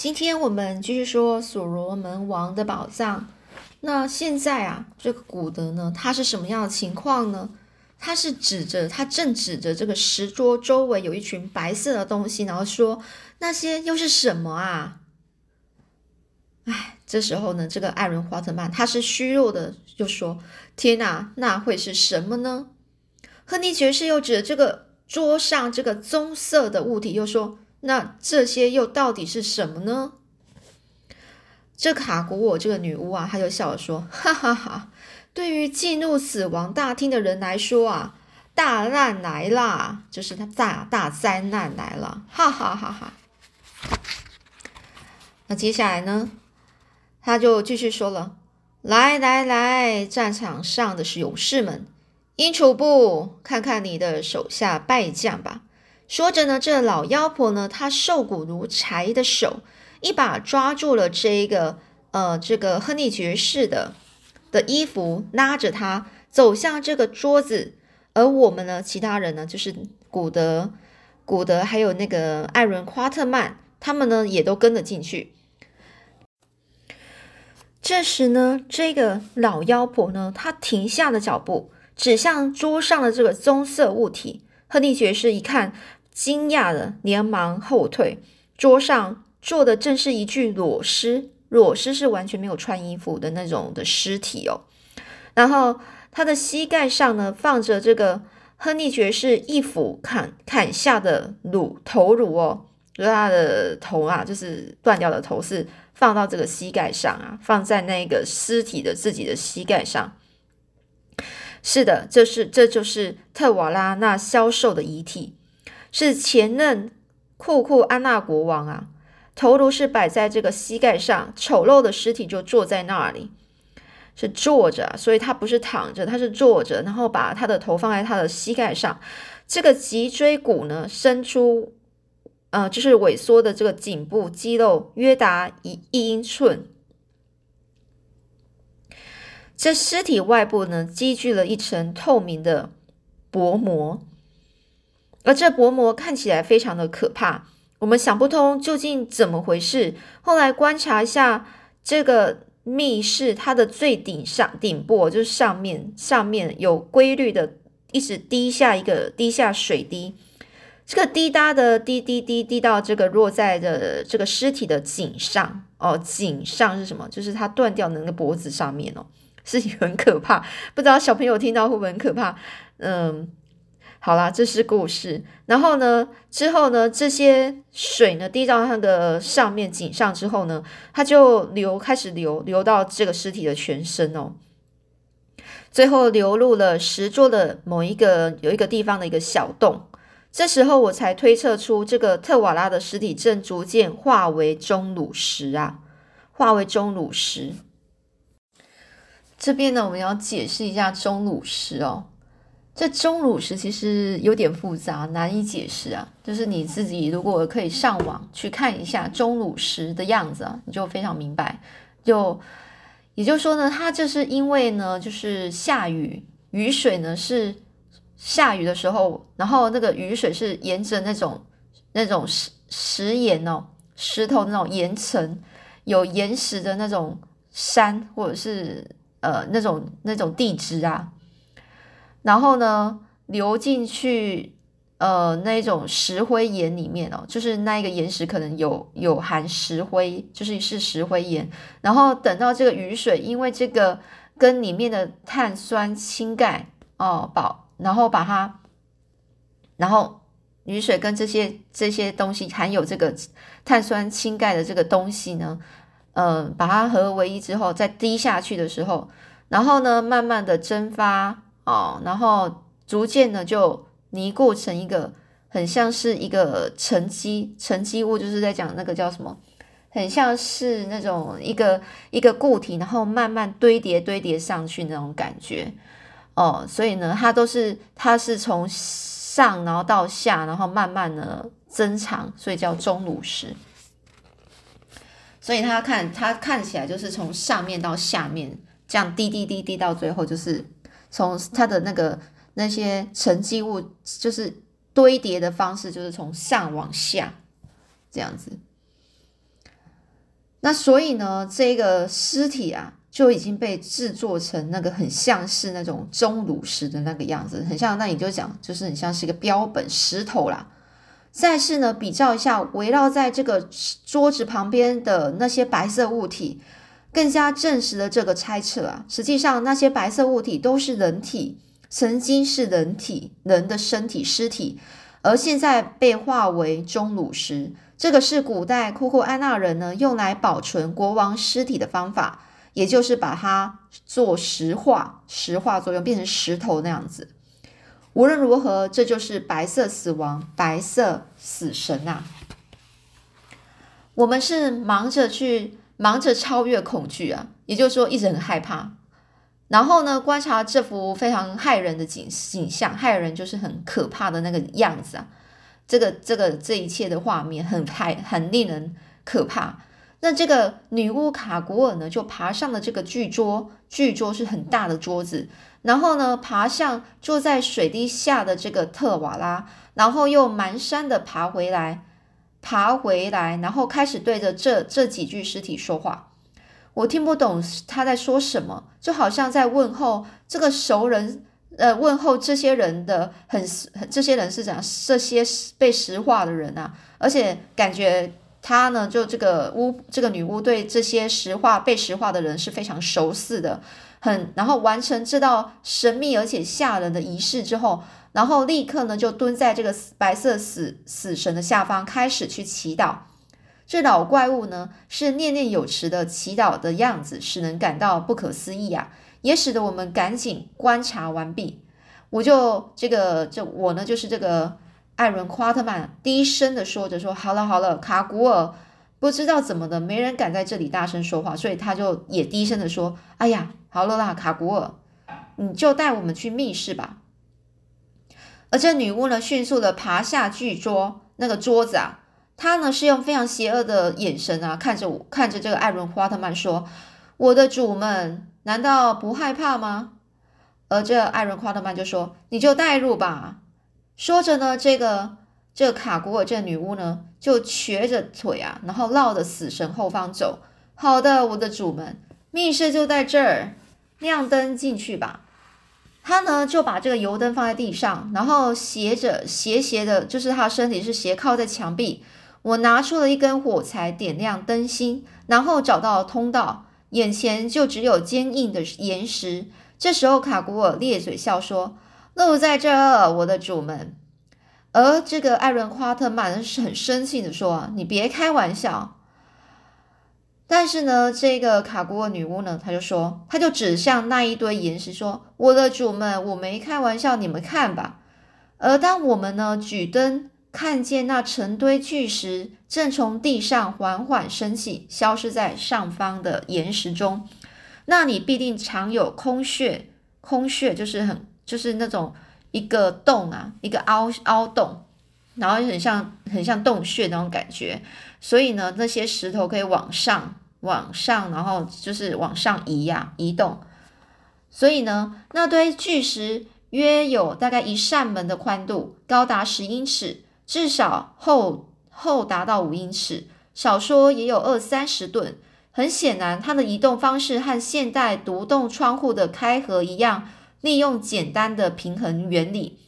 今天我们继续说所罗门王的宝藏。那现在啊，这个古德呢，他是什么样的情况呢？他是指着他正指着这个石桌周围有一群白色的东西，然后说那些又是什么啊？哎，这时候呢，这个艾伦华特曼他是虚弱的，就说：“天哪，那会是什么呢？”亨利爵士又指着这个桌上这个棕色的物体，又说。那这些又到底是什么呢？这卡古我这个女巫啊，她就笑着说：“哈哈哈！对于进入死亡大厅的人来说啊，大难来啦，就是他大大灾难来了！哈哈哈哈！那接下来呢，他就继续说了：来来来，战场上的是勇士们，英楚布，看看你的手下败将吧。”说着呢，这老妖婆呢，她瘦骨如柴的手一把抓住了这一个呃这个亨利爵士的的衣服，拉着他走向这个桌子。而我们呢，其他人呢，就是古德、古德还有那个艾伦·夸特曼，他们呢也都跟了进去。这时呢，这个老妖婆呢，她停下了脚步，指向桌上的这个棕色物体。亨利爵士一看。惊讶的，连忙后退。桌上坐的正是一具裸尸，裸尸是完全没有穿衣服的那种的尸体哦。然后他的膝盖上呢，放着这个亨利爵士一斧砍砍下的颅头颅哦，就是他的头啊，就是断掉的头是放到这个膝盖上啊，放在那个尸体的自己的膝盖上。是的，这是这就是特瓦拉那消瘦的遗体。是前任库库安娜国王啊，头颅是摆在这个膝盖上，丑陋的尸体就坐在那里，是坐着，所以他不是躺着，他是坐着，然后把他的头放在他的膝盖上，这个脊椎骨呢伸出，呃，就是萎缩的这个颈部肌肉约达一一英寸，这尸体外部呢积聚了一层透明的薄膜。而这薄膜看起来非常的可怕，我们想不通究竟怎么回事。后来观察一下这个密室，它的最顶上顶部就是上面上面有规律的一直滴下一个滴下水滴，这个滴答的滴滴滴滴到这个落在的这个尸体的颈上哦，颈上是什么？就是它断掉的那个脖子上面哦，事情很可怕，不知道小朋友听到会不会很可怕？嗯。好啦，这是故事。然后呢，之后呢，这些水呢滴到它的上面井上之后呢，它就流，开始流，流到这个尸体的全身哦。最后流入了石桌的某一个有一个地方的一个小洞。这时候我才推测出，这个特瓦拉的尸体正逐渐化为钟乳石啊，化为钟乳石。这边呢，我们要解释一下钟乳石哦。这钟乳石其实有点复杂，难以解释啊。就是你自己如果可以上网去看一下钟乳石的样子啊，你就非常明白。就也就是说呢，它就是因为呢，就是下雨，雨水呢是下雨的时候，然后那个雨水是沿着那种那种石石岩哦，石头那种岩层，有岩石的那种山，或者是呃那种那种地质啊。然后呢，流进去，呃，那种石灰岩里面哦，就是那一个岩石可能有有含石灰，就是是石灰岩。然后等到这个雨水，因为这个跟里面的碳酸氢钙哦，保，然后把它，然后雨水跟这些这些东西含有这个碳酸氢钙的这个东西呢，呃，把它合为一之后，再滴下去的时候，然后呢，慢慢的蒸发。哦，然后逐渐的就凝固成一个很像是一个沉积沉积物，就是在讲那个叫什么，很像是那种一个一个固体，然后慢慢堆叠堆叠上去那种感觉。哦，所以呢，它都是它是从上然后到下，然后慢慢的增长，所以叫钟乳石。所以它看它看起来就是从上面到下面这样滴滴滴滴到最后就是。从它的那个那些沉积物，就是堆叠的方式，就是从上往下这样子。那所以呢，这个尸体啊就已经被制作成那个很像是那种钟乳石的那个样子，很像。那你就讲，就是很像是一个标本石头啦。再是呢，比较一下围绕在这个桌子旁边的那些白色物体，更加证实了这个猜测啊。实际上，那些白色物体都是人体，曾经是人体人的身体尸体，而现在被化为钟乳石。这个是古代库库安纳人呢用来保存国王尸体的方法，也就是把它做石化，石化作用变成石头那样子。无论如何，这就是白色死亡，白色死神呐。我们是忙着去忙着超越恐惧啊，也就是说一直很害怕，然后呢观察这幅非常骇人的景景象，骇人就是很可怕的那个样子啊。这个这个这一切的画面很害很令人可怕。那这个女巫卡古尔呢，就爬上了这个巨桌，巨桌是很大的桌子，然后呢，爬向坐在水滴下的这个特瓦拉，然后又蹒跚的爬回来，爬回来，然后开始对着这这几具尸体说话。我听不懂他在说什么，就好像在问候这个熟人。呃，问候这些人的很，这些人是怎样这些被石化的人啊，而且感觉他呢，就这个巫，这个女巫对这些石化被石化的人是非常熟似的，很，然后完成这道神秘而且吓人的仪式之后，然后立刻呢就蹲在这个白色死死神的下方，开始去祈祷。这老怪物呢是念念有词的祈祷的样子，使人感到不可思议啊。也使得我们赶紧观察完毕。我就这个，就我呢，就是这个艾伦·夸特曼低声的说着说：“好了好了，卡古尔，不知道怎么的，没人敢在这里大声说话，所以他就也低声的说：‘哎呀，好了啦，卡古尔，你就带我们去密室吧。’而这女巫呢，迅速的爬下巨桌，那个桌子啊，她呢是用非常邪恶的眼神啊，看着我，看着这个艾伦·夸特曼说：‘我的主们。’难道不害怕吗？而这艾伦·夸特曼就说：“你就带入吧。”说着呢，这个这个卡古尔这女巫呢，就瘸着腿啊，然后绕着死神后方走。好的，我的主们，密室就在这儿，亮灯进去吧。他呢就把这个油灯放在地上，然后斜着斜斜的，就是他身体是斜靠在墙壁。我拿出了一根火柴，点亮灯芯，然后找到通道。眼前就只有坚硬的岩石。这时候，卡古尔咧嘴笑说：“路在这儿，我的主们。”而这个艾伦·夸特曼是很生气的说：“你别开玩笑。”但是呢，这个卡古尔女巫呢，她就说，她就指向那一堆岩石说：“我的主们，我没开玩笑，你们看吧。”而当我们呢举灯。看见那成堆巨石正从地上缓缓升起，消失在上方的岩石中。那里必定藏有空穴，空穴就是很就是那种一个洞啊，一个凹凹洞，然后很像很像洞穴那种感觉。所以呢，那些石头可以往上往上，然后就是往上移呀，移动。所以呢，那堆巨石约有大概一扇门的宽度，高达十英尺。至少厚厚达到五英尺，少说也有二三十吨。很显然，它的移动方式和现代独栋窗户的开合一样，利用简单的平衡原理。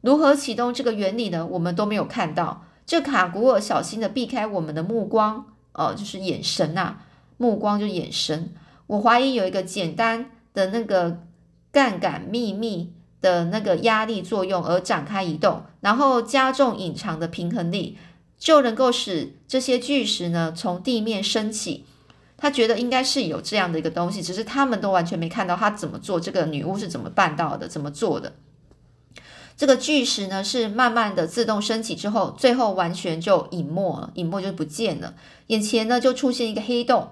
如何启动这个原理呢？我们都没有看到。这卡古尔小心的避开我们的目光，哦，就是眼神呐，目光就眼神。我怀疑有一个简单的那个杠杆秘密。的那个压力作用而展开移动，然后加重隐藏的平衡力，就能够使这些巨石呢从地面升起。他觉得应该是有这样的一个东西，只是他们都完全没看到他怎么做。这个女巫是怎么办到的？怎么做的？这个巨石呢是慢慢的自动升起之后，最后完全就隐没了，隐没就不见了。眼前呢就出现一个黑洞。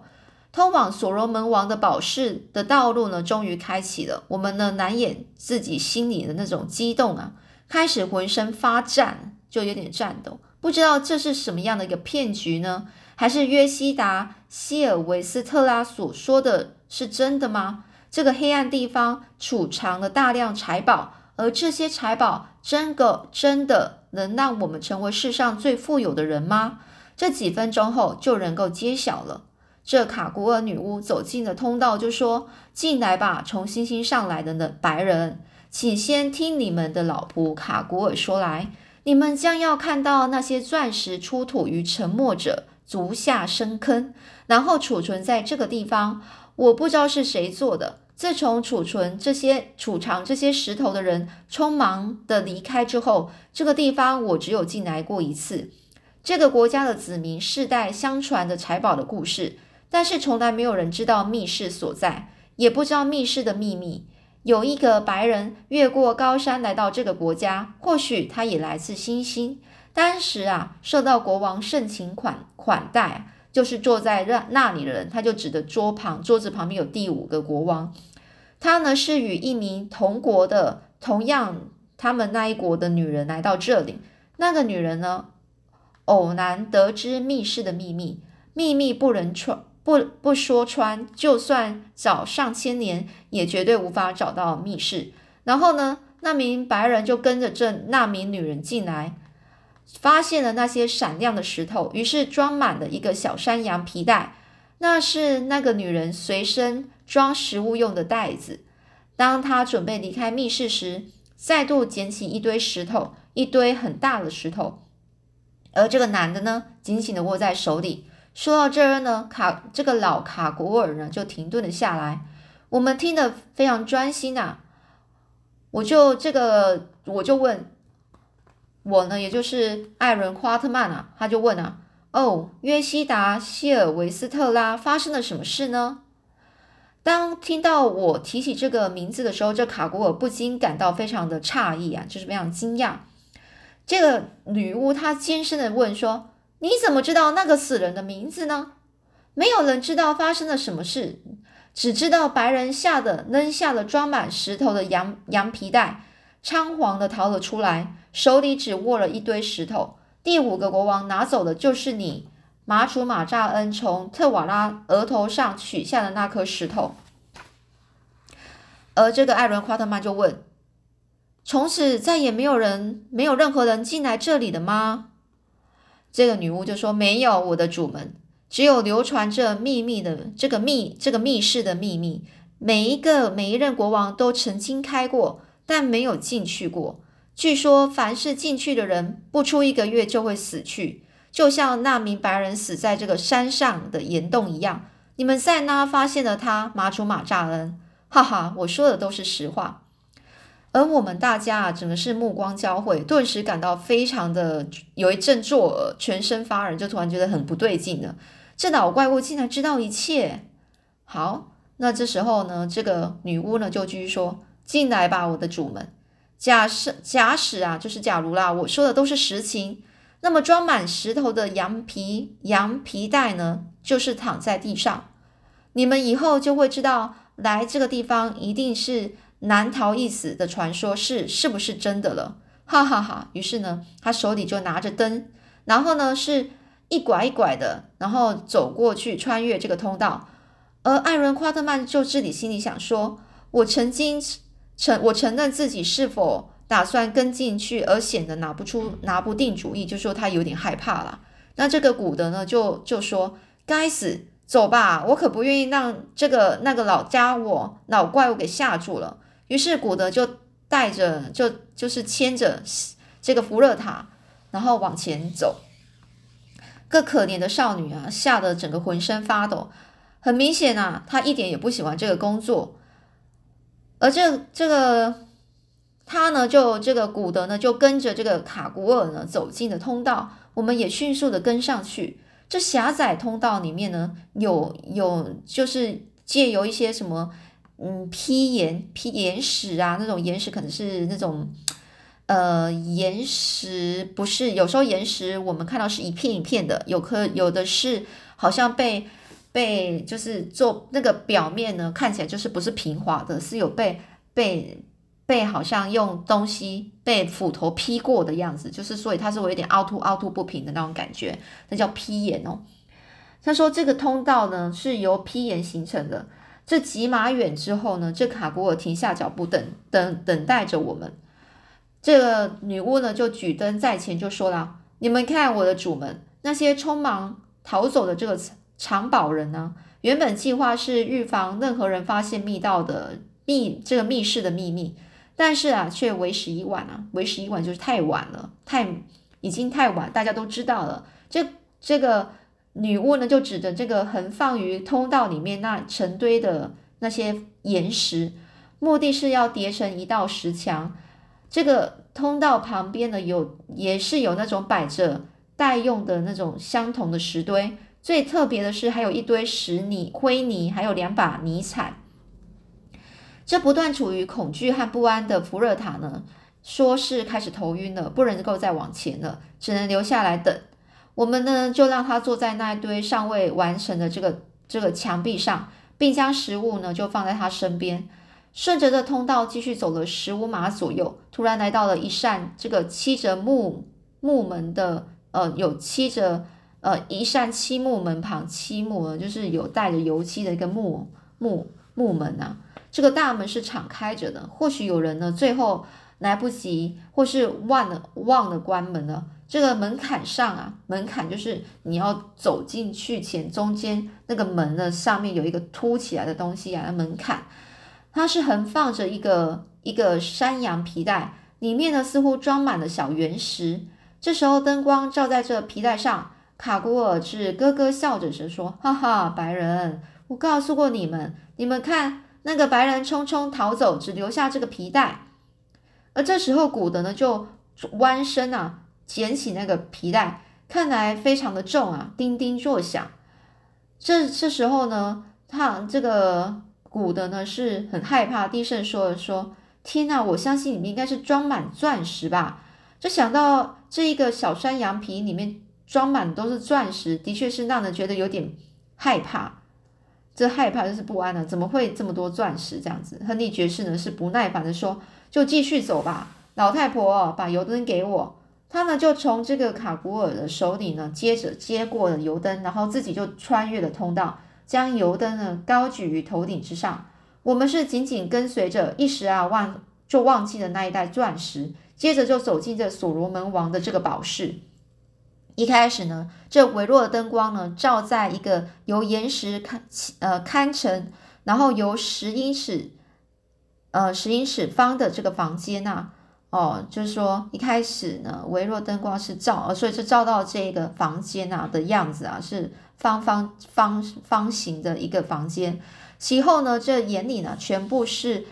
通往所罗门王的宝室的道路呢，终于开启了。我们呢，难掩自己心里的那种激动啊，开始浑身发颤，就有点颤抖。不知道这是什么样的一个骗局呢？还是约西达希尔维斯特拉所说的是真的吗？这个黑暗地方储藏了大量财宝，而这些财宝真的真的能让我们成为世上最富有的人吗？这几分钟后就能够揭晓了。这卡古尔女巫走进了通道，就说：“进来吧，从星星上来的呢白人，请先听你们的老仆卡古尔说来。你们将要看到那些钻石出土于沉默者足下深坑，然后储存在这个地方。我不知道是谁做的。自从储存这些、储藏这些石头的人匆忙的离开之后，这个地方我只有进来过一次。这个国家的子民世代相传的财宝的故事。”但是从来没有人知道密室所在，也不知道密室的秘密。有一个白人越过高山来到这个国家，或许他也来自星星。当时啊，受到国王盛情款款待，就是坐在那那里的人，他就指着桌旁，桌子旁边有第五个国王。他呢是与一名同国的、同样他们那一国的女人来到这里。那个女人呢，偶然得知密室的秘密，秘密不能传。不不说穿，就算找上千年，也绝对无法找到密室。然后呢，那名白人就跟着这那名女人进来，发现了那些闪亮的石头，于是装满了一个小山羊皮袋，那是那个女人随身装食物用的袋子。当她准备离开密室时，再度捡起一堆石头，一堆很大的石头，而这个男的呢，紧紧的握在手里。说到这儿呢，卡这个老卡古尔呢就停顿了下来。我们听得非常专心啊，我就这个我就问，我呢也就是艾伦夸特曼啊，他就问啊，哦，约西达希尔维斯特拉发生了什么事呢？当听到我提起这个名字的时候，这卡古尔不禁感到非常的诧异啊，就是非常惊讶。这个女巫她尖声的问说。你怎么知道那个死人的名字呢？没有人知道发生了什么事，只知道白人吓得扔下了装满石头的羊羊皮袋，仓皇的逃了出来，手里只握了一堆石头。第五个国王拿走的就是你马楚马扎恩从特瓦拉额头上取下的那颗石头。而这个艾伦夸特曼就问：从此再也没有人，没有任何人进来这里的吗？这个女巫就说：“没有，我的主们，只有流传着秘密的这个密这个密室的秘密。每一个每一任国王都曾经开过，但没有进去过。据说，凡是进去的人，不出一个月就会死去，就像那名白人死在这个山上的岩洞一样。你们在那发现了他，马祖马扎恩。哈哈，我说的都是实话。”而我们大家啊，整个是目光交汇，顿时感到非常的有一阵作呕，全身发冷，就突然觉得很不对劲了。这老怪物竟然知道一切。好，那这时候呢，这个女巫呢就继续说：“进来吧，我的主们。假设假使啊，就是假如啦，我说的都是实情，那么装满石头的羊皮羊皮袋呢，就是躺在地上。你们以后就会知道，来这个地方一定是。”难逃一死的传说是是不是真的了？哈哈哈！于是呢，他手里就拿着灯，然后呢是一拐一拐的，然后走过去，穿越这个通道。而艾伦夸特曼就自己心里想说：“我曾经承我承认自己是否打算跟进去，而显得拿不出拿不定主意，就说他有点害怕了。”那这个古德呢，就就说：“该死，走吧，我可不愿意让这个那个老家伙老怪物给吓住了。”于是古德就带着，就就是牵着这个福勒塔，然后往前走。个可怜的少女啊，吓得整个浑身发抖。很明显啊，她一点也不喜欢这个工作。而这这个他呢，就这个古德呢，就跟着这个卡古尔呢走进了通道。我们也迅速的跟上去。这狭窄通道里面呢，有有就是借由一些什么。嗯，批岩、批岩石啊，那种岩石可能是那种，呃，岩石不是，有时候岩石我们看到是一片一片的，有颗有的是好像被被就是做那个表面呢，看起来就是不是平滑的，是有被被被好像用东西被斧头劈过的样子，就是所以它是有点凹凸凹凸不平的那种感觉，那叫劈岩哦。他说这个通道呢是由劈岩形成的。这几码远之后呢，这卡古尔停下脚步，等等等待着我们。这个女巫呢，就举灯在前，就说了：“你们看，我的主们，那些匆忙逃走的这个藏宝人呢，原本计划是预防任何人发现密道的密这个密室的秘密，但是啊，却为时已晚啊，为时已晚就是太晚了，太已经太晚，大家都知道了。这这个女巫呢，就指着这个横放于通道里面那成堆的那些岩石，目的是要叠成一道石墙。这个通道旁边呢，有也是有那种摆着待用的那种相同的石堆。最特别的是，还有一堆石泥、灰泥，还有两把泥铲。这不断处于恐惧和不安的福热塔呢，说是开始头晕了，不能够再往前了，只能留下来等。我们呢，就让他坐在那一堆尚未完成的这个这个墙壁上，并将食物呢就放在他身边，顺着这通道继续走了十五码左右，突然来到了一扇这个漆着木木门的，呃，有漆着。呃，一扇漆木门旁，漆木呢，就是有带着油漆的一个木木木门啊。这个大门是敞开着的，或许有人呢，最后来不及，或是忘了忘了关门了。这个门槛上啊，门槛就是你要走进去前，中间那个门的上面有一个凸起来的东西啊，门槛，它是横放着一个一个山羊皮带，里面呢似乎装满了小原石。这时候灯光照在这皮带上。卡古尔是咯咯笑着说：“哈哈，白人，我告诉过你们，你们看那个白人匆匆逃走，只留下这个皮带。而这时候，古德呢就弯身啊，捡起那个皮带，看来非常的重啊，叮叮作响。这这时候呢，他这个古德呢是很害怕，低声说了说：天哪，我相信里面应该是装满钻石吧？就想到这一个小山羊皮里面。”装满都是钻石，的确是让人觉得有点害怕。这害怕就是不安了，怎么会这么多钻石？这样子，亨利爵士呢是不耐烦的说：“就继续走吧，老太婆，把油灯给我。”他呢就从这个卡古尔的手里呢接着接过了油灯，然后自己就穿越了通道，将油灯呢高举于头顶之上。我们是紧紧跟随着，一时啊忘就忘记了那一袋钻石，接着就走进这所罗门王的这个宝室。一开始呢，这微弱的灯光呢，照在一个由岩石看呃看成，然后由十英尺呃十英尺方的这个房间呐，哦，就是说一开始呢，微弱灯光是照，呃，所以就照到这个房间啊的样子啊，是方方方方形的一个房间。其后呢，这眼里呢，全部是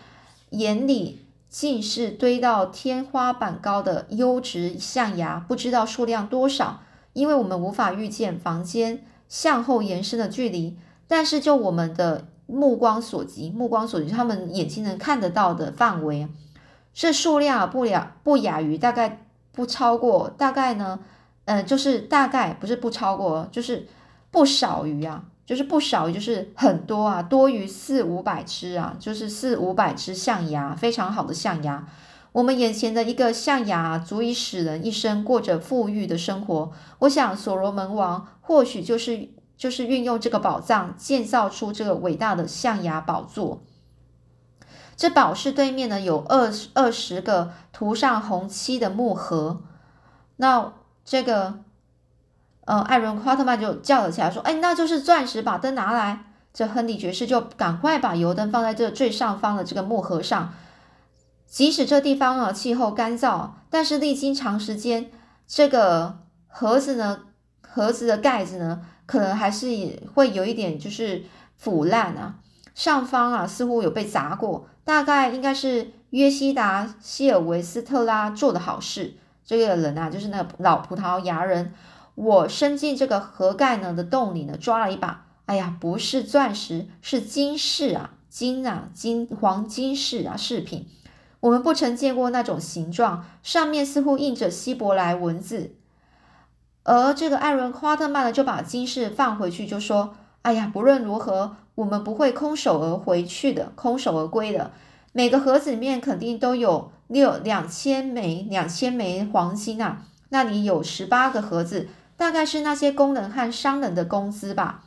眼里尽是堆到天花板高的优质象牙，不知道数量多少。因为我们无法预见房间向后延伸的距离，但是就我们的目光所及，目光所及，他们眼睛能看得到的范围，这数量不了不亚于大概不超过大概呢，嗯，就是大概不是不超过，就是不少于啊，就是不少于就是很多啊，多于四五百只啊，就是四五百只象牙，非常好的象牙。我们眼前的一个象牙，足以使人一生过着富裕的生活。我想，所罗门王或许就是就是运用这个宝藏，建造出这个伟大的象牙宝座。这宝室对面呢，有二二十个涂上红漆的木盒。那这个，呃，艾伦·夸特曼就叫了起来，说：“哎，那就是钻石，把灯拿来。”这亨利爵士就赶快把油灯放在这最上方的这个木盒上。即使这地方啊气候干燥，但是历经长时间，这个盒子呢，盒子的盖子呢，可能还是会有一点就是腐烂啊。上方啊似乎有被砸过，大概应该是约西达希尔维斯特拉做的好事。这个人啊，就是那个老葡萄牙人。我伸进这个盒盖呢的洞里呢，抓了一把，哎呀，不是钻石，是金饰啊，金啊，金黄金饰啊，饰品。我们不曾见过那种形状，上面似乎印着希伯来文字。而这个艾伦·夸特曼呢，就把金饰放回去，就说：“哎呀，不论如何，我们不会空手而回去的，空手而归的。每个盒子里面肯定都有六两千枚两千枚黄金啊！那里有十八个盒子，大概是那些工人和商人的工资吧。”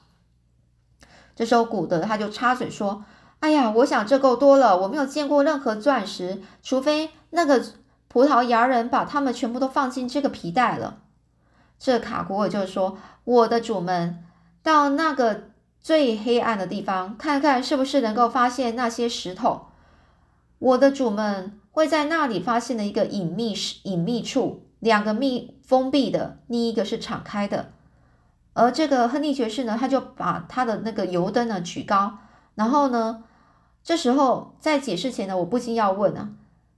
这时候，古德他就插嘴说。哎呀，我想这够多了。我没有见过任何钻石，除非那个葡萄牙人把它们全部都放进这个皮带了。这卡古尔就说：“我的主们，到那个最黑暗的地方，看看是不是能够发现那些石头。我的主们会在那里发现了一个隐秘隐秘处，两个密封闭的，另一个是敞开的。而这个亨利爵士呢，他就把他的那个油灯呢举高，然后呢，这时候在解释前呢，我不禁要问啊，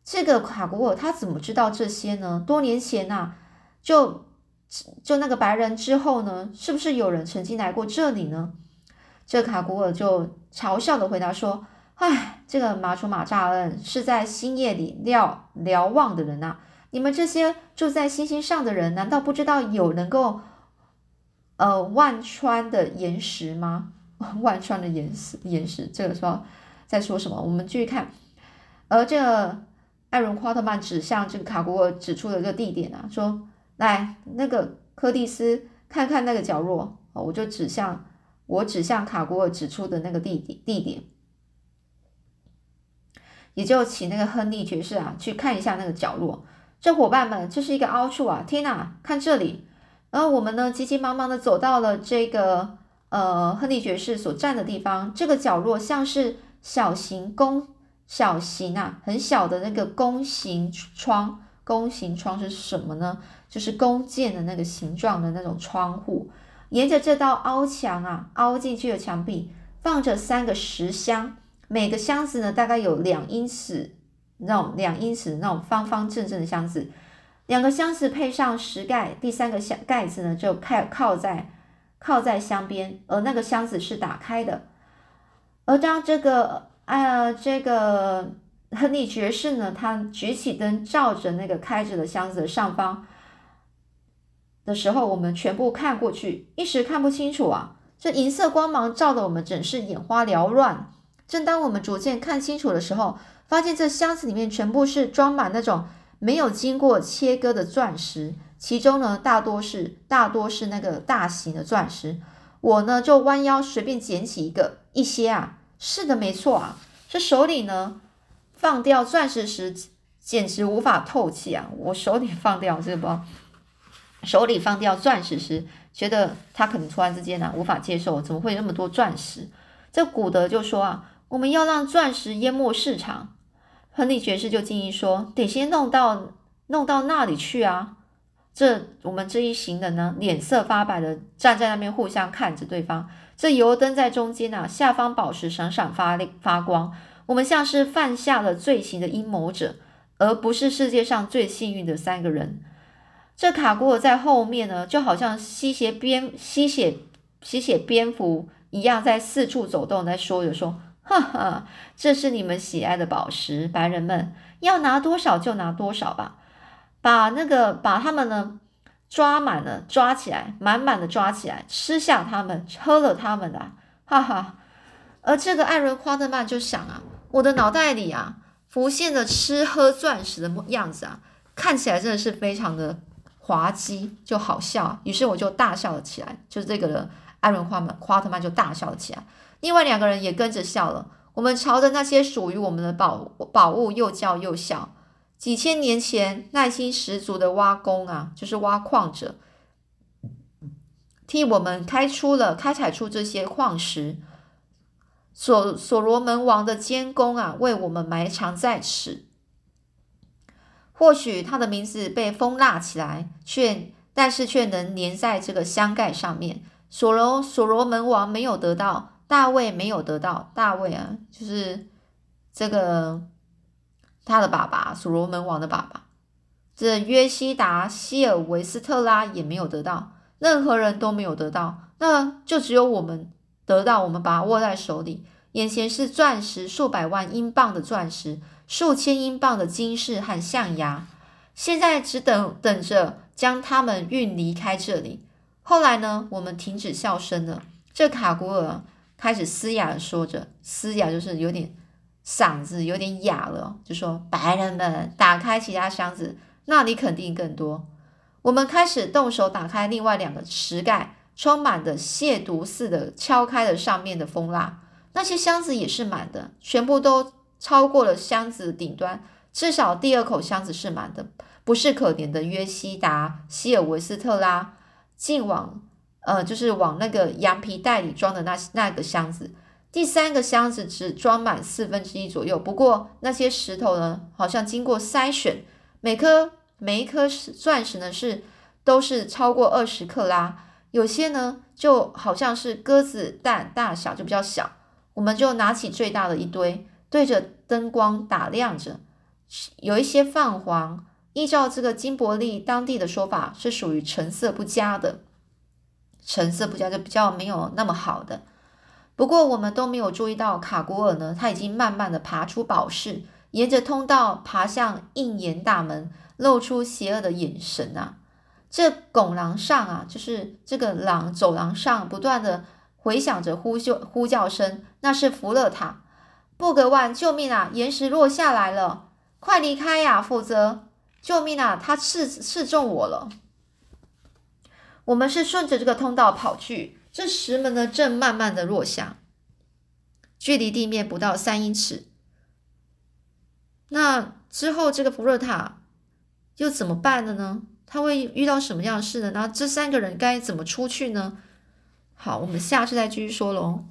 这个卡古尔他怎么知道这些呢？多年前呐，就就那个白人之后呢，是不是有人曾经来过这里呢？这卡古尔就嘲笑的回答说。唉，这个马楚马扎恩是在星夜里瞭瞭望的人呐！你们这些住在星星上的人，难道不知道有能够呃万川的岩石吗？万川的岩石，岩石，这个说在说什么？我们继续看，而这个艾伦·夸特曼指向这个卡古尔指出的这个地点啊，说来那个柯蒂斯看看那个角落我就指向我指向卡古尔指出的那个地点地点。也就请那个亨利爵士啊去看一下那个角落。这伙伴们，这是一个凹处啊！天哪，看这里！然后我们呢，急急忙忙的走到了这个呃亨利爵士所站的地方。这个角落像是小型弓小型啊，很小的那个弓形窗。弓形窗是什么呢？就是弓箭的那个形状的那种窗户。沿着这道凹墙啊，凹进去的墙壁，放着三个石箱。每个箱子呢，大概有两英尺那种两英尺那种方方正正的箱子，两个箱子配上石盖，第三个箱盖子呢就靠靠在靠在箱边，而那个箱子是打开的。而当这个啊这个亨利爵士呢，他举起灯照着那个开着的箱子的上方的时候，我们全部看过去，一时看不清楚啊，这银色光芒照得我们整是眼花缭乱。正当我们逐渐看清楚的时候，发现这箱子里面全部是装满那种没有经过切割的钻石，其中呢大多是大多是那个大型的钻石。我呢就弯腰随便捡起一个，一些啊，是的，没错啊，这手里呢放掉钻石时简直无法透气啊！我手里放掉这个包，手里放掉钻石时，觉得他可能突然之间呢无法接受，怎么会那么多钻石？这古德就说啊。我们要让钻石淹没市场，亨利爵士就建议说：“得先弄到弄到那里去啊！”这我们这一行人呢，脸色发白的站在那边，互相看着对方。这油灯在中间啊，下方宝石闪闪发亮发光。我们像是犯下了罪行的阴谋者，而不是世界上最幸运的三个人。这卡古尔在后面呢，就好像吸血蝙吸血吸血蝙蝠一样，在四处走动，在说着说。哈哈，这是你们喜爱的宝石，白人们要拿多少就拿多少吧，把那个把他们呢抓满了，抓起来，满满的抓起来，吃下他们，喝了他们的，哈哈。而这个艾伦·夸特曼就想啊，我的脑袋里啊浮现着吃喝钻石的样子啊，看起来真的是非常的滑稽，就好笑。于是我就大笑了起来，就是这个人艾伦·夸曼夸特曼就大笑了起来。另外两个人也跟着笑了。我们朝着那些属于我们的宝宝物又叫又笑。几千年前，耐心十足的挖工啊，就是挖矿者，替我们开出了开采出这些矿石。所所罗门王的监工啊，为我们埋藏在此。或许他的名字被封蜡起来，却但是却能粘在这个箱盖上面。所罗所罗门王没有得到。大卫没有得到，大卫啊，就是这个他的爸爸，所罗门王的爸爸。这约西达希尔维斯特拉也没有得到，任何人都没有得到，那就只有我们得到。我们把它握在手里，眼前是钻石，数百万英镑的钻石，数千英镑的金饰和象牙，现在只等等着将它们运离开这里。后来呢，我们停止笑声了。这卡古尔。开始嘶哑的说着，嘶哑就是有点嗓子有点哑了，就说：“白人们，打开其他箱子，那里肯定更多。”我们开始动手打开另外两个石盖，充满的亵渎似的敲开了上面的蜂蜡。那些箱子也是满的，全部都超过了箱子顶端，至少第二口箱子是满的。不是可怜的约西达希尔维斯特拉，竟往呃，就是往那个羊皮袋里装的那那个箱子。第三个箱子只装满四分之一左右，不过那些石头呢，好像经过筛选，每颗每一颗钻石呢是都是超过二十克拉，有些呢就好像是鸽子蛋大小，就比较小。我们就拿起最大的一堆，对着灯光打亮着，有一些泛黄。依照这个金伯利当地的说法，是属于成色不佳的，成色不佳就比较没有那么好的。不过我们都没有注意到卡古尔呢，他已经慢慢的爬出宝室，沿着通道爬向应岩大门，露出邪恶的眼神啊！这拱廊上啊，就是这个廊走廊上不断的回响着呼救呼叫声，那是福勒塔，布格万，救命啊！岩石落下来了，快离开呀，否则。救命啊！他刺刺中我了。我们是顺着这个通道跑去，这石门呢正慢慢的落下，距离地面不到三英尺。那之后这个福勒塔又怎么办了呢？他会遇到什么样的事呢？那这三个人该怎么出去呢？好，我们下次再继续说喽。